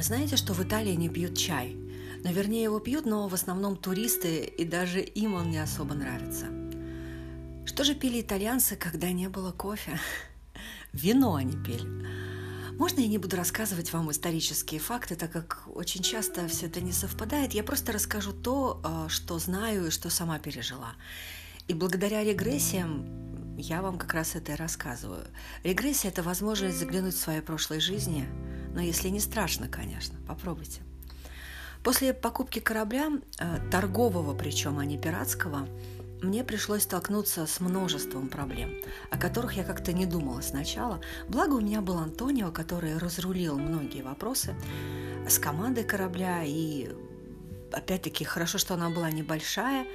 вы знаете, что в Италии не пьют чай? Но вернее его пьют, но в основном туристы, и даже им он не особо нравится. Что же пили итальянцы, когда не было кофе? Вино они пили. Можно я не буду рассказывать вам исторические факты, так как очень часто все это не совпадает. Я просто расскажу то, э, что знаю и что сама пережила. И благодаря регрессиям я вам как раз это и рассказываю. Регрессия – это возможность заглянуть в свои прошлой жизни, но если не страшно, конечно, попробуйте. После покупки корабля, э, торгового причем, а не пиратского, мне пришлось столкнуться с множеством проблем, о которых я как-то не думала сначала. Благо у меня был Антонио, который разрулил многие вопросы с командой корабля, и опять-таки хорошо, что она была небольшая,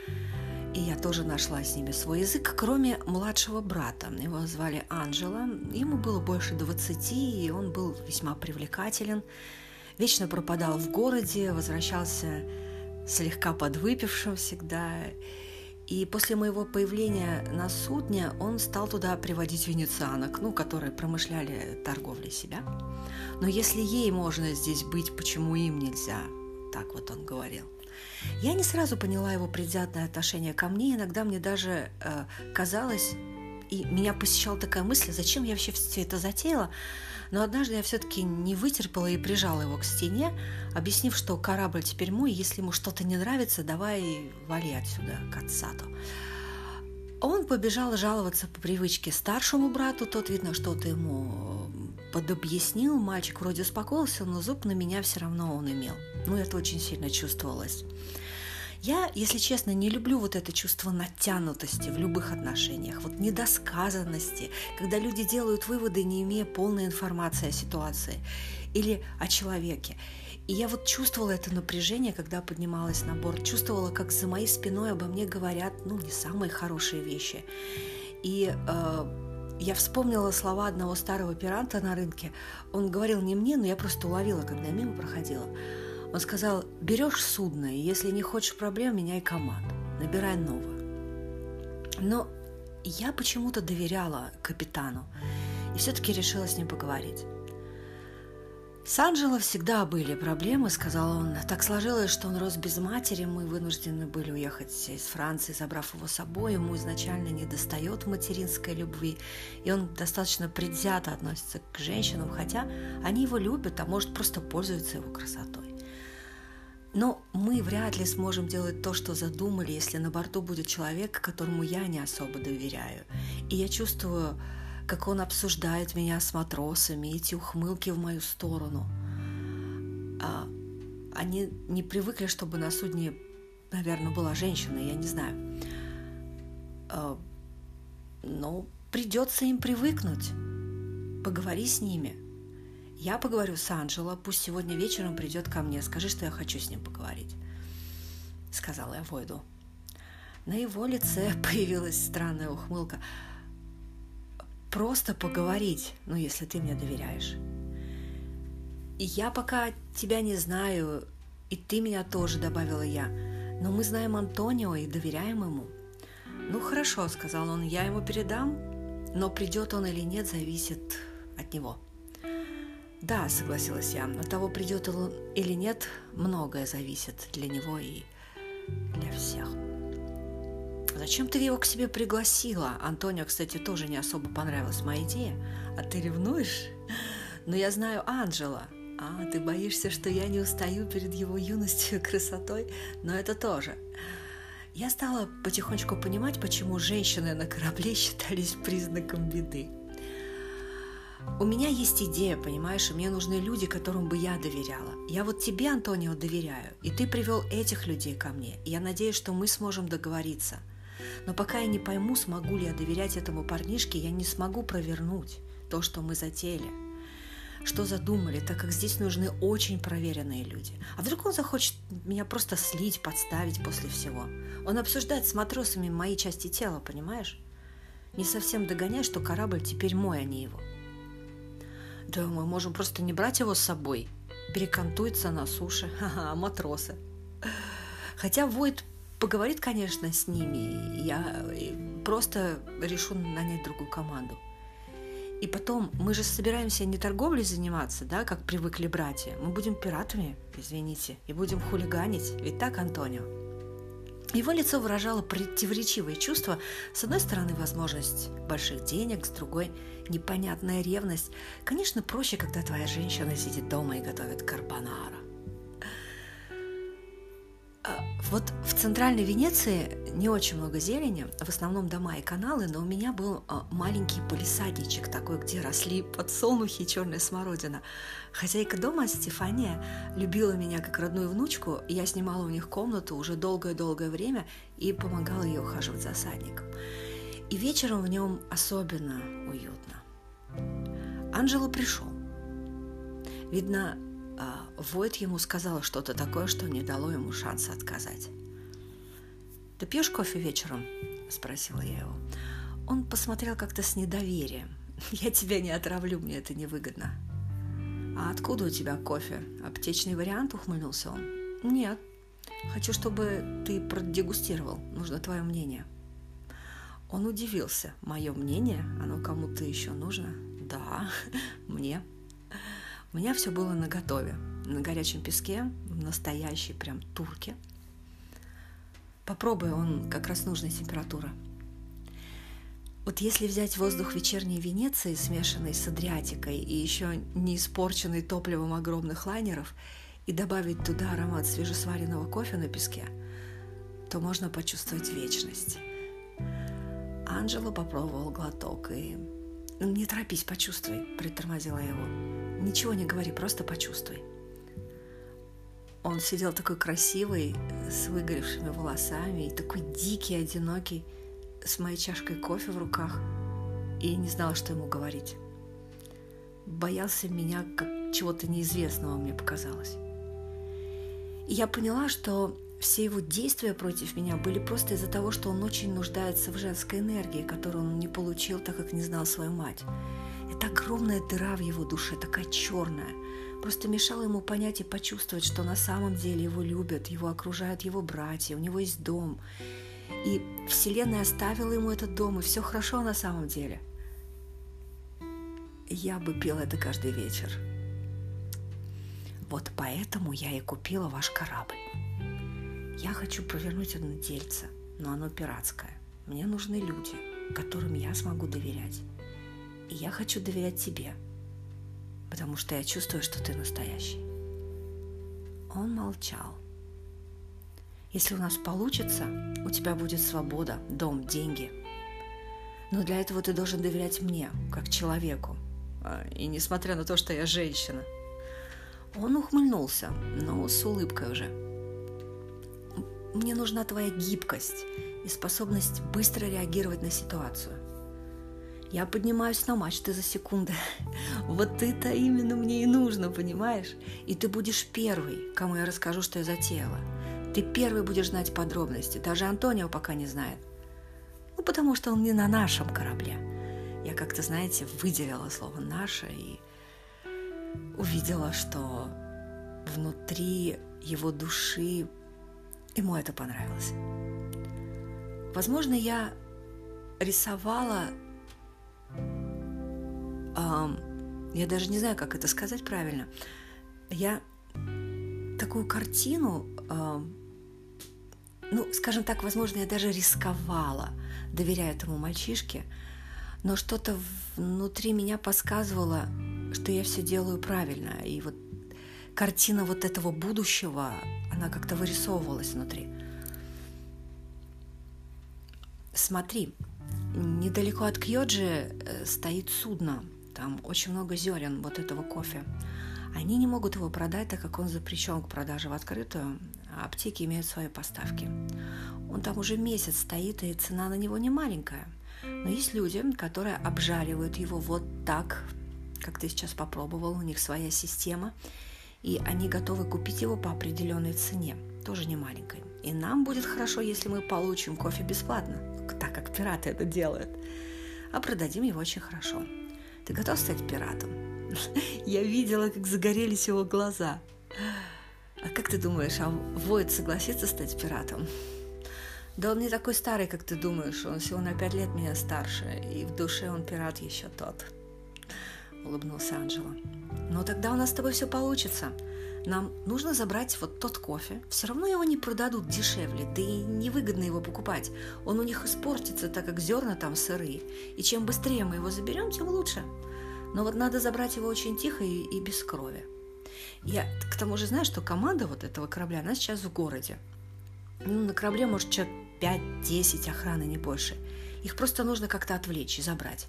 и я тоже нашла с ними свой язык, кроме младшего брата. Его звали Анджело, ему было больше 20, и он был весьма привлекателен. Вечно пропадал в городе, возвращался слегка подвыпившим всегда, и после моего появления на судне он стал туда приводить венецианок, ну, которые промышляли торговлей себя. Но если ей можно здесь быть, почему им нельзя? Так вот он говорил. Я не сразу поняла его предвзятое отношение ко мне. Иногда мне даже э, казалось, и меня посещала такая мысль, зачем я вообще все это затеяла. Но однажды я все-таки не вытерпела и прижала его к стене, объяснив, что корабль теперь мой, если ему что-то не нравится, давай вали отсюда к отцату. Он побежал жаловаться по привычке старшему брату, тот, видно, что-то ему подобъяснил, мальчик вроде успокоился, но зуб на меня все равно он имел. Ну, это очень сильно чувствовалось. Я, если честно, не люблю вот это чувство натянутости в любых отношениях, вот недосказанности, когда люди делают выводы, не имея полной информации о ситуации или о человеке. И я вот чувствовала это напряжение, когда поднималась на борт, чувствовала, как за моей спиной обо мне говорят, ну, не самые хорошие вещи. И э, я вспомнила слова одного старого пиранта на рынке. Он говорил не мне, но я просто уловила, когда мимо проходила. Он сказал, берешь судно, и если не хочешь проблем, меняй команду, набирай новую. Но я почему-то доверяла капитану и все-таки решила с ним поговорить. С Анджело всегда были проблемы, сказал он. Так сложилось, что он рос без матери, мы вынуждены были уехать из Франции, забрав его с собой. Ему изначально не достает материнской любви, и он достаточно предвзято относится к женщинам, хотя они его любят, а может просто пользуются его красотой. Но мы вряд ли сможем делать то, что задумали, если на борту будет человек, которому я не особо доверяю. И я чувствую, как он обсуждает меня с матросами, эти ухмылки в мою сторону. А, они не привыкли, чтобы на судне, наверное, была женщина, я не знаю. А, но придется им привыкнуть. Поговори с ними – я поговорю с Анджело, пусть сегодня вечером придет ко мне. Скажи, что я хочу с ним поговорить. Сказала я Войду. На его лице появилась странная ухмылка. Просто поговорить, ну, если ты мне доверяешь. И я пока тебя не знаю, и ты меня тоже, добавила я. Но мы знаем Антонио и доверяем ему. Ну хорошо, сказал он, я ему передам, но придет он или нет, зависит от него. Да, согласилась я, от того, придет он или нет, многое зависит для него и для всех. Зачем ты его к себе пригласила? Антонио, кстати, тоже не особо понравилась моя идея. А ты ревнуешь? Но я знаю Анджела. А, ты боишься, что я не устаю перед его юностью и красотой? Но это тоже. Я стала потихонечку понимать, почему женщины на корабле считались признаком беды. У меня есть идея, понимаешь, и мне нужны люди, которым бы я доверяла. Я вот тебе, Антонио, доверяю, и ты привел этих людей ко мне, я надеюсь, что мы сможем договориться. Но пока я не пойму, смогу ли я доверять этому парнишке, я не смогу провернуть то, что мы затеяли. Что задумали, так как здесь нужны очень проверенные люди. А вдруг он захочет меня просто слить, подставить после всего? Он обсуждает с матросами мои части тела, понимаешь? Не совсем догоняй, что корабль теперь мой, а не его. Да, мы можем просто не брать его с собой. Перекантуется на суше. Ха-ха, матросы. Хотя Войд поговорит, конечно, с ними. Я просто решу нанять другую команду. И потом, мы же собираемся не торговлей заниматься, да, как привыкли братья. Мы будем пиратами, извините, и будем хулиганить. Ведь так, Антонио? Его лицо выражало противоречивые чувства. С одной стороны, возможность больших денег, с другой – непонятная ревность. Конечно, проще, когда твоя женщина сидит дома и готовит карбонара. А, вот в центральной Венеции не очень много зелени, в основном дома и каналы, но у меня был а, маленький полисадничек такой, где росли подсолнухи и черная смородина. Хозяйка дома, Стефания, любила меня как родную внучку, я снимала у них комнату уже долгое-долгое время и помогала ей ухаживать за садником. И вечером в нем особенно уютно. Анжела пришел. Видно, Войт ему сказала что-то такое, что не дало ему шанса отказать. «Ты пьешь кофе вечером?» – спросила я его. Он посмотрел как-то с недоверием. «Я тебя не отравлю, мне это невыгодно». «А откуда у тебя кофе? Аптечный вариант?» – ухмыльнулся он. «Нет. Хочу, чтобы ты продегустировал. Нужно твое мнение». Он удивился. «Мое мнение? Оно кому-то еще нужно?» «Да, мне». Меня все было наготове, на горячем песке, в настоящей прям турке. Попробуй, он как раз нужная температура. Вот если взять воздух вечерней Венеции, смешанный с Адриатикой и еще не испорченный топливом огромных лайнеров, и добавить туда аромат свежесваренного кофе на песке, то можно почувствовать вечность. Анджело попробовал глоток и... «Не торопись, почувствуй», — притормозила его. Ничего не говори, просто почувствуй. Он сидел такой красивый, с выгоревшими волосами, и такой дикий, одинокий, с моей чашкой кофе в руках, и не знала, что ему говорить. Боялся меня как чего-то неизвестного, мне показалось. И я поняла, что все его действия против меня были просто из-за того, что он очень нуждается в женской энергии, которую он не получил, так как не знал свою мать. Это огромная дыра в его душе, такая черная, просто мешала ему понять и почувствовать, что на самом деле его любят, его окружают его братья, у него есть дом. И Вселенная оставила ему этот дом, и все хорошо на самом деле. Я бы пила это каждый вечер. Вот поэтому я и купила ваш корабль. Я хочу провернуть одно дельце, но оно пиратское. Мне нужны люди, которым я смогу доверять. И я хочу доверять тебе, потому что я чувствую, что ты настоящий. Он молчал. Если у нас получится, у тебя будет свобода, дом, деньги. Но для этого ты должен доверять мне, как человеку. А, и несмотря на то, что я женщина. Он ухмыльнулся, но с улыбкой уже. Мне нужна твоя гибкость и способность быстро реагировать на ситуацию. Я поднимаюсь на мачты за секунды. Вот это именно мне и нужно, понимаешь? И ты будешь первый, кому я расскажу, что я затеяла. Ты первый будешь знать подробности. Даже Антонио пока не знает. Ну, потому что он не на нашем корабле. Я как-то, знаете, выделила слово «наше» и увидела, что внутри его души ему это понравилось. Возможно, я рисовала я даже не знаю, как это сказать правильно. Я такую картину, ну, скажем так, возможно, я даже рисковала, доверяя этому мальчишке, но что-то внутри меня подсказывало, что я все делаю правильно. И вот картина вот этого будущего, она как-то вырисовывалась внутри. Смотри, недалеко от Кьоджи э, стоит судно – там очень много зерен вот этого кофе. Они не могут его продать, так как он запрещен к продаже в открытую, а аптеки имеют свои поставки. Он там уже месяц стоит, и цена на него не маленькая. Но есть люди, которые обжаривают его вот так, как ты сейчас попробовал, у них своя система, и они готовы купить его по определенной цене, тоже не маленькой. И нам будет хорошо, если мы получим кофе бесплатно, так как пираты это делают, а продадим его очень хорошо. Ты готов стать пиратом? Я видела, как загорелись его глаза. А как ты думаешь, а Войд согласится стать пиратом? Да он не такой старый, как ты думаешь. Он всего на пять лет меня старше, и в душе он пират еще тот. – улыбнулся Анджело. «Но тогда у нас с тобой все получится. Нам нужно забрать вот тот кофе. Все равно его не продадут дешевле, да и невыгодно его покупать. Он у них испортится, так как зерна там сырые. И чем быстрее мы его заберем, тем лучше. Но вот надо забрать его очень тихо и, и без крови. Я к тому же знаю, что команда вот этого корабля, она сейчас в городе. Ну, на корабле, может, человек 5-10 охраны, не больше. Их просто нужно как-то отвлечь и забрать.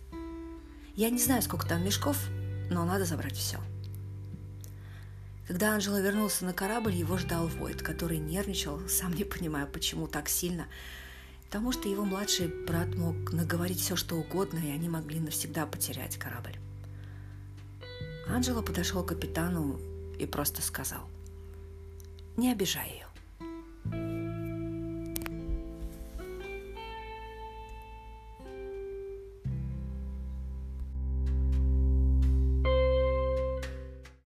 Я не знаю, сколько там мешков, но надо забрать все. Когда Анжела вернулся на корабль, его ждал Войт, который нервничал, сам не понимая, почему так сильно. Потому что его младший брат мог наговорить все, что угодно, и они могли навсегда потерять корабль. Анжела подошел к капитану и просто сказал, «Не обижай ее».